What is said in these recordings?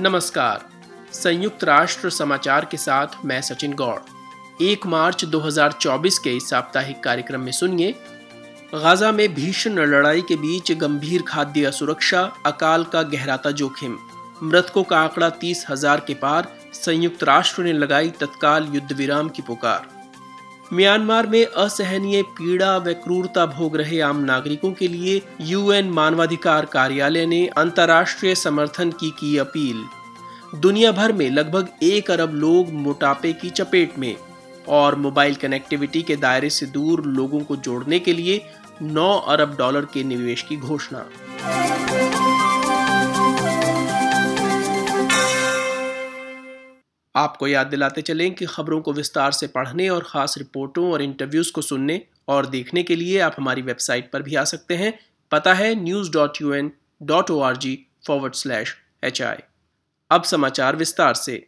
नमस्कार। संयुक्त राष्ट्र समाचार के साथ मैं सचिन गौड़। एक मार्च 2024 के इस साप्ताहिक कार्यक्रम में सुनिए। गाजा में भीषण लड़ाई के बीच गंभीर खाद्य असुरक्षा, अकाल का गहराता जोखिम मृतकों का आंकड़ा तीस हज़ार के पार, संयुक्त राष्ट्र ने लगाई तत्काल युद्ध विराम की पुकार। म्यांमार में असहनीय पीड़ा व क्रूरता भोग रहे आम नागरिकों के लिए यूएन मानवाधिकार कार्यालय ने अंतर्राष्ट्रीय समर्थन की की अपील। दुनिया भर में लगभग एक अरब लोग मोटापे की चपेट में और मोबाइल कनेक्टिविटी के दायरे से दूर लोगों को जोड़ने के लिए 9 अरब डॉलर के निवेश की घोषणा। आपको याद दिलाते चलें कि खबरों को विस्तार से पढ़ने और ख़ास रिपोर्टों और इंटरव्यूज़ को सुनने और देखने के लिए आप हमारी वेबसाइट पर भी आ सकते हैं। पता है news dot U N dot O R G forward slash H I अब समाचार विस्तार से।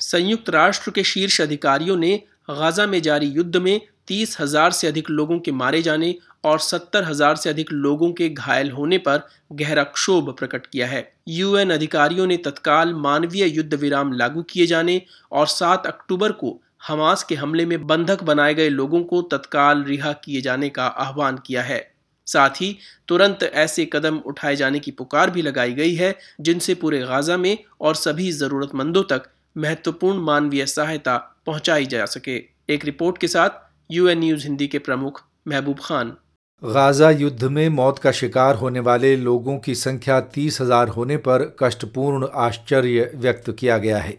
संयुक्त राष्ट्र के शीर्ष अधिकारियों ने गाजा में जारी युद्ध में तीस हज़ार से अधिक लोगों के मारे जाने और सत्तर हज़ार से अधिक लोगों के घायल होने पर गहरा क्षोभ प्रकट किया है। यूएन अधिकारियों ने तत्काल मानवीय युद्ध विराम लागू किए जाने और 7 अक्टूबर को हमास के हमले में बंधक बनाए गए लोगों को तत्काल रिहा किए जाने का आह्वान किया है। साथ ही तुरंत ऐसे कदम उठाए जाने की पुकार भी लगाई गई है, जिनसे पूरे गाजा में और सभी जरूरतमंदों तक महत्वपूर्ण मानवीय सहायता पहुंचाई जा सके। एक रिपोर्ट के साथ यूएन न्यूज़ हिंदी के प्रमुख महबूब खान। गाजा युद्ध में मौत का शिकार होने वाले लोगों की संख्या तीस हज़ार होने पर कष्टपूर्ण आश्चर्य व्यक्त किया गया है।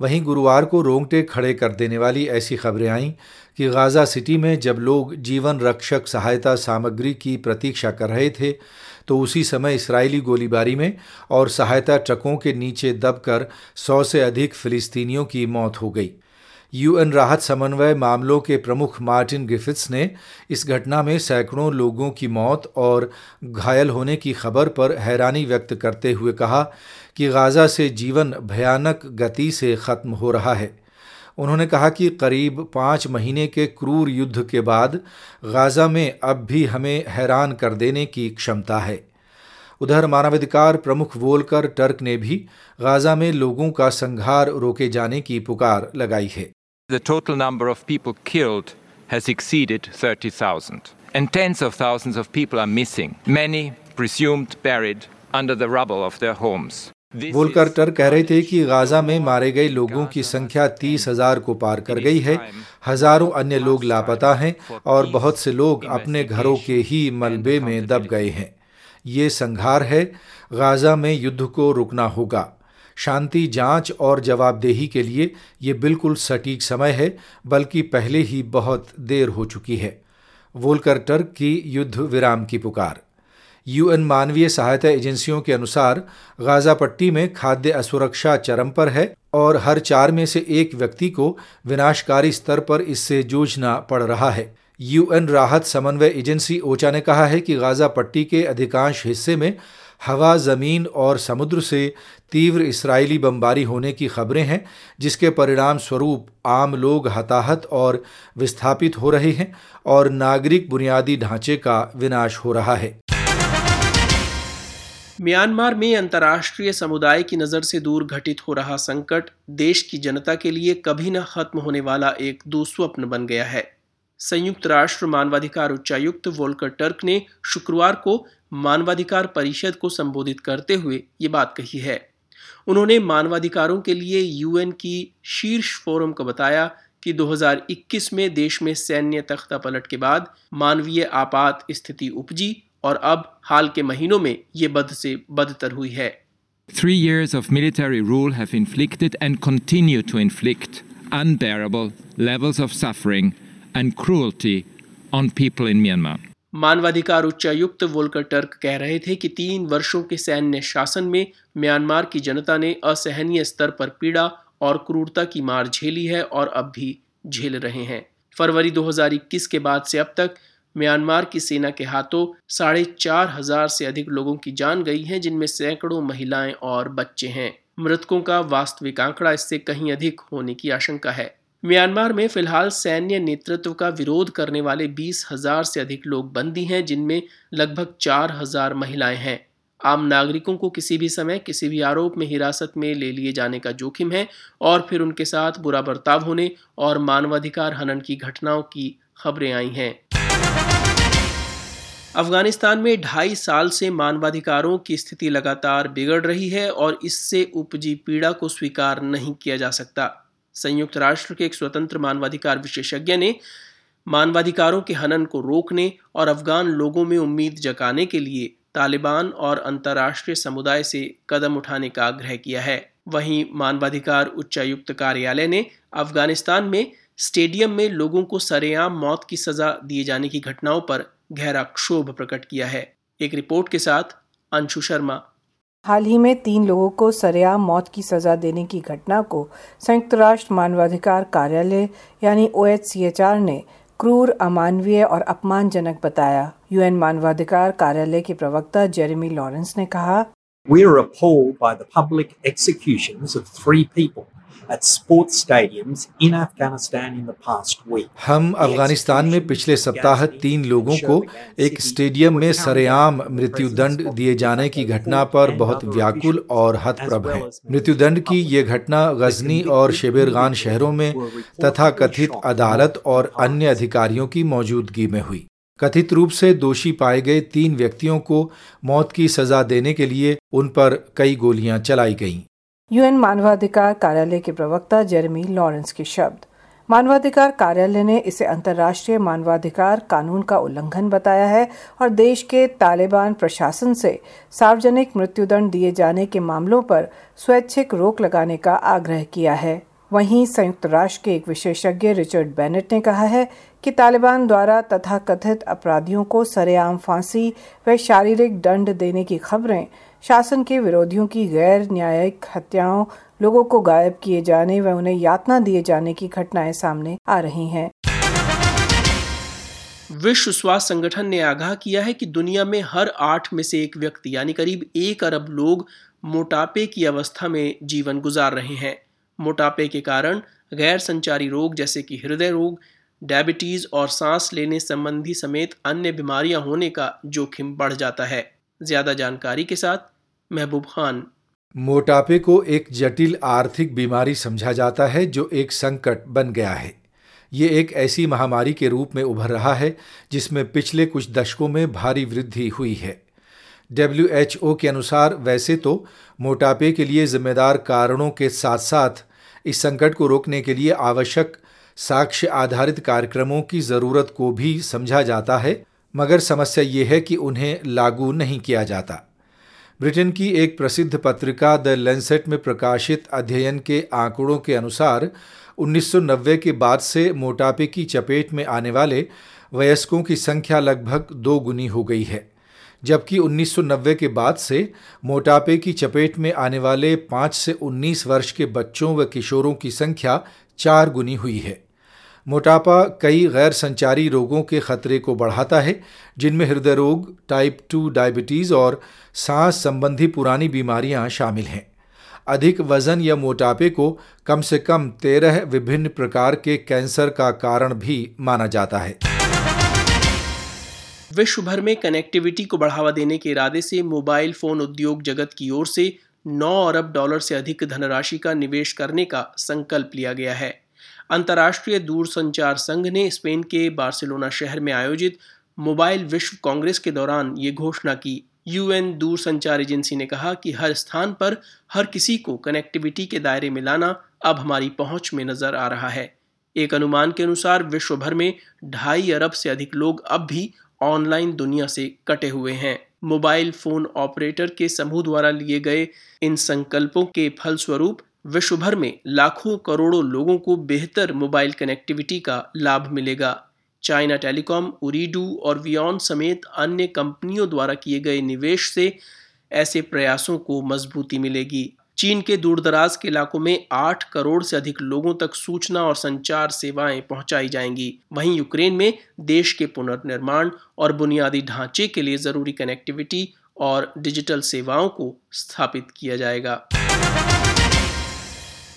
वहीं गुरुवार को रोंगटे खड़े कर देने वाली ऐसी खबरें आईं कि गाज़ा सिटी में जब लोग जीवन रक्षक सहायता सामग्री की प्रतीक्षा कर रहे थे तो उसी समय इसराइली गोलीबारी में और सहायता ट्रकों के नीचे दबकर सौ से अधिक फिलिस्तीनियों की मौत हो गई। यूएन राहत समन्वय मामलों के प्रमुख मार्टिन ग्रिफिथ्स ने इस घटना में सैकड़ों लोगों की मौत और घायल होने की खबर पर हैरानी व्यक्त करते हुए कहा कि गाज़ा से जीवन भयानक गति से ख़त्म हो रहा है। उन्होंने कहा कि करीब पाँच महीने के क्रूर युद्ध के बाद गाज़ा में अब भी हमें हैरान कर देने की क्षमता है। उधर मानवाधिकार प्रमुख वोलकर टर्क ने भी गाज़ा में लोगों का संघार रोके जाने की पुकार लगाई है। The total number of people killed has exceeded 30,000. And tens of thousands of people are missing, many presumed buried under the rubble of their homes. वोलकर टर कह रहे थे कि गाजा में मारे गए लोगों की संख्या तीस हज़ार को पार कर गई है हज़ारों अन्य लोग लापता हैं और बहुत से लोग अपने घरों के ही मलबे में दब गए हैं ये संघार है गाजा में युद्ध को रुकना होगा शांति जाँच और जवाबदेही के लिए ये बिल्कुल सटीक समय है, बल्कि पहले ही बहुत देर हो चुकी है। वोलकर टर्क की युद्ध विराम की पुकार। यूएन मानवीय सहायता एजेंसियों के अनुसार गाजा पट्टी में खाद्य असुरक्षा चरम पर है और हर चार में से एक व्यक्ति को विनाशकारी स्तर पर इससे जूझना पड़ रहा है। यूएन राहत समन्वय एजेंसी ओचा ने कहा है कि गाजा पट्टी के अधिकांश हिस्से में हवा, ज़मीन और समुद्र से तीव्र इसराइली बमबारी होने की खबरें हैं, जिसके परिणाम स्वरूप आम लोग हताहत और विस्थापित हो रहे हैं और नागरिक बुनियादी ढांचे का विनाश हो रहा है। म्यांमार में अंतर्राष्ट्रीय समुदाय की नज़र से दूर घटित हो रहा संकट देश की जनता के लिए कभी न खत्म होने वाला एक दुस्वप्न बन गया है। संयुक्त राष्ट्र मानवाधिकार उच्चायुक्त वोल्कर टर्क ने शुक्रवार को मानवाधिकार परिषद को संबोधित करते हुए ये बात कही है। उन्होंने मानवाधिकारों के लिए यूएन की शीर्ष फोरम को बताया कि 2021 में देश में सैन्य तख्ता पलट के बाद मानवीय आपात स्थिति उपजी और अब हाल के महीनों में ये बद से बदतर हुई है। Three years of military rule have inflicted and continue to inflict unbearable levels of suffering and cruelty on people in Myanmar. मानवाधिकार उच्चायुक्त वोल्कर टर्क कह रहे थे कि तीन वर्षों के सैन्य शासन में म्यांमार की जनता ने असहनीय स्तर पर पीड़ा और क्रूरता की मार झेली है और अब भी झेल रहे हैं। फरवरी 2021 के बाद से अब तक म्यांमार की सेना के हाथों साढ़े चार हज़ार से अधिक लोगों की जान गई है, जिनमें सैकड़ों महिलाएँ और बच्चे हैं। मृतकों का वास्तविक आंकड़ा इससे कहीं अधिक होने की आशंका है। म्यांमार में फ़िलहाल सैन्य नेतृत्व का विरोध करने वाले बीस हज़ार से अधिक लोग बंदी हैं, जिनमें लगभग चार हज़ार महिलाएँ हैं। आम नागरिकों को किसी भी समय किसी भी आरोप में हिरासत में ले लिए जाने का जोखिम है और फिर उनके साथ बुरा बर्ताव होने और मानवाधिकार हनन की घटनाओं की खबरें आई हैं। अफ़गानिस्तान में ढाई साल से मानवाधिकारों की स्थिति लगातार बिगड़ रही है और इससे उपजी पीड़ा को स्वीकार नहीं किया जा सकता। संयुक्त राष्ट्र के एक स्वतंत्र मानवाधिकार विशेषज्ञ ने मानवाधिकारों के हनन को रोकने और अफगान लोगों में उम्मीद जगाने के लिए तालिबान और अंतर्राष्ट्रीय समुदाय से कदम उठाने का आग्रह किया है। वहीं मानवाधिकार उच्चायुक्त कार्यालय ने अफ़गानिस्तान में स्टेडियम में लोगों को सरेआम मौत की सजा दिए जाने की घटनाओं पर गहरा क्षोभ प्रकट किया है। एक रिपोर्ट के साथ अंशु शर्मा। हाल ही में तीन लोगों को सरेआम मौत की सजा देने की घटना को संयुक्त राष्ट्र मानवाधिकार कार्यालय यानी ओ ने क्रूर, अमानवीय और अपमानजनक बताया। यूएन मानवाधिकार कार्यालय के प्रवक्ता जेरेमी लॉरेंस ने कहा, We are appalled by the public executions of three people at sports stadiums in Afghanistan in the past week. हम अफ़गानिस्तान में पिछले सप्ताह तीन लोगों को एक स्टेडियम में सरेआम मृत्युदंड दिए जाने की घटना पर बहुत व्याकुल और हतप्रभ हैं। मृत्युदंड की ये घटना गजनी और शेबरगान शहरों में तथा कथित अदालत और अन्य अधिकारियों की मौजूदगी में हुई कथित रूप से दोषी पाए गए तीन व्यक्तियों को मौत की सजा देने के लिए उन पर कई गोलियाँ चलाई गईं। यूएन मानवाधिकार कार्यालय के प्रवक्ता जेरेमी लॉरेंस के शब्द। मानवाधिकार कार्यालय ने इसे अंतर्राष्ट्रीय मानवाधिकार कानून का उल्लंघन बताया है और देश के तालिबान प्रशासन से सार्वजनिक मृत्युदंड दिए जाने के मामलों पर स्वैच्छिक रोक लगाने का आग्रह किया है। वहीं संयुक्त राष्ट्र के एक विशेषज्ञ रिचर्ड बेनेट ने कहा है कि तालिबान द्वारा तथा कथित अपराधियों को सरेआम फांसी व शारीरिक दंड देने की खबरें शासन के विरोधियों की गैर न्यायिक हत्याओं, लोगों को गायब किए जाने व उन्हें यातना दिए जाने की घटनाएँ सामने आ रही हैं। विश्व स्वास्थ्य संगठन ने आगाह किया है कि दुनिया में हर आठ में से एक व्यक्ति, यानी करीब एक अरब लोग, मोटापे की अवस्था में जीवन गुजार रहे हैं। मोटापे के कारण गैर संचारी रोग जैसे कि हृदय रोग, डायबिटीज़ और सांस लेने संबंधी समेत अन्य बीमारियाँ होने का जोखिम बढ़ जाता है। ज़्यादा जानकारी के साथ, महबूब खान। मोटापे को एक जटिल आर्थिक बीमारी समझा जाता है, जो एक संकट बन गया है। ये एक ऐसी महामारी के रूप में उभर रहा है, जिसमें पिछले कुछ दशकों में भारी वृद्धि हुई है। डब्ल्यू के अनुसार, वैसे तो मोटापे के लिए जिम्मेदार कारणों के साथ साथ इस संकट को रोकने के लिए आवश्यक साक्ष्य आधारित कार्यक्रमों की ज़रूरत को भी समझा जाता है मगर समस्या ये है कि उन्हें लागू नहीं किया जाता। ब्रिटेन की एक प्रसिद्ध पत्रिका द लेंसेट में प्रकाशित अध्ययन के आंकड़ों के अनुसार 1990 के बाद से मोटापे की चपेट में आने वाले वयस्कों की संख्या लगभग दो गुनी हो गई है, जबकि 1990 के बाद से मोटापे की चपेट में आने वाले 5 से 19 वर्ष के बच्चों व किशोरों की संख्या चार गुनी हुई है। मोटापा कई गैर संचारी रोगों के खतरे को बढ़ाता है, जिनमें हृदय रोग टाइप टू डायबिटीज़ और सांस संबंधी पुरानी बीमारियाँ शामिल हैं। अधिक वज़न या मोटापे को कम से कम तेरह विभिन्न प्रकार के कैंसर का कारण भी माना जाता है। विश्व भर में कनेक्टिविटी को बढ़ावा देने के इरादे से मोबाइल फ़ोन उद्योग जगत की ओर से 9 अरब डॉलर से अधिक धनराशि का निवेश करने का संकल्प लिया गया है। अंतर्राष्ट्रीय दूरसंचार संघ ने स्पेन के बार्सिलोना शहर में आयोजित मोबाइल विश्व कांग्रेस के दौरान ये घोषणा की। यूएन दूरसंचार एजेंसी ने कहा कि हर स्थान पर हर किसी को कनेक्टिविटी के दायरे में लाना अब हमारी पहुँच में नज़र आ रहा है। एक अनुमान के अनुसार विश्व भर में ढाई अरब से अधिक लोग अब भी ऑनलाइन दुनिया से कटे हुए हैं। मोबाइल फ़ोन ऑपरेटर के समूह द्वारा लिए गए इन संकल्पों के फलस्वरूप विश्व भर में लाखों करोड़ों लोगों को बेहतर मोबाइल कनेक्टिविटी का लाभ मिलेगा। चाइना टेलीकॉम उरीडू और वियॉन समेत अन्य कंपनियों द्वारा किए गए निवेश से ऐसे प्रयासों को मजबूती मिलेगी। चीन के दूरदराज के इलाकों में आठ करोड़ से अधिक लोगों तक सूचना और संचार सेवाएँ पहुंचाई जाएँगी। वहीं यूक्रेन में देश के पुनर्निर्माण और बुनियादी ढांचे के लिए ज़रूरी कनेक्टिविटी और डिजिटल सेवाओं को स्थापित किया जाएगा।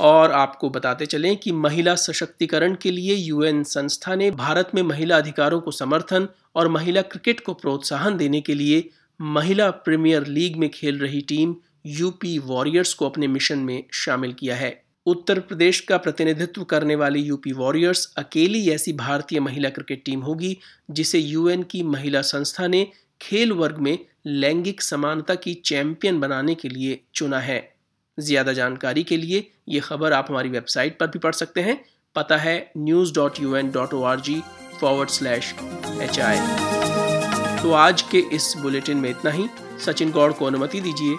और आपको बताते चलें कि महिला सशक्तिकरण के लिए यूएन संस्था ने भारत में महिला अधिकारों को समर्थन और महिला क्रिकेट को प्रोत्साहन देने के लिए महिला प्रीमियर लीग में खेल रही टीम यूपी वॉरियर्स को अपने मिशन में शामिल किया है। उत्तर प्रदेश का प्रतिनिधित्व करने वाली यूपी वॉरियर्स अकेली ऐसी भारतीय महिला क्रिकेट टीम होगी, जिसे यूएन की महिला संस्था ने खेल वर्ग में लैंगिक समानता की चैंपियन बनाने के लिए चुना है। ज़्यादा जानकारी के लिए ये खबर आप हमारी वेबसाइट पर भी पढ़ सकते हैं। पता है news dot U N dot O R G forward slash H I तो आज के इस बुलेटिन में इतना ही। सचिन गौड़ को अनुमति दीजिए।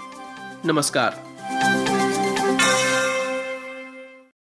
नमस्कार।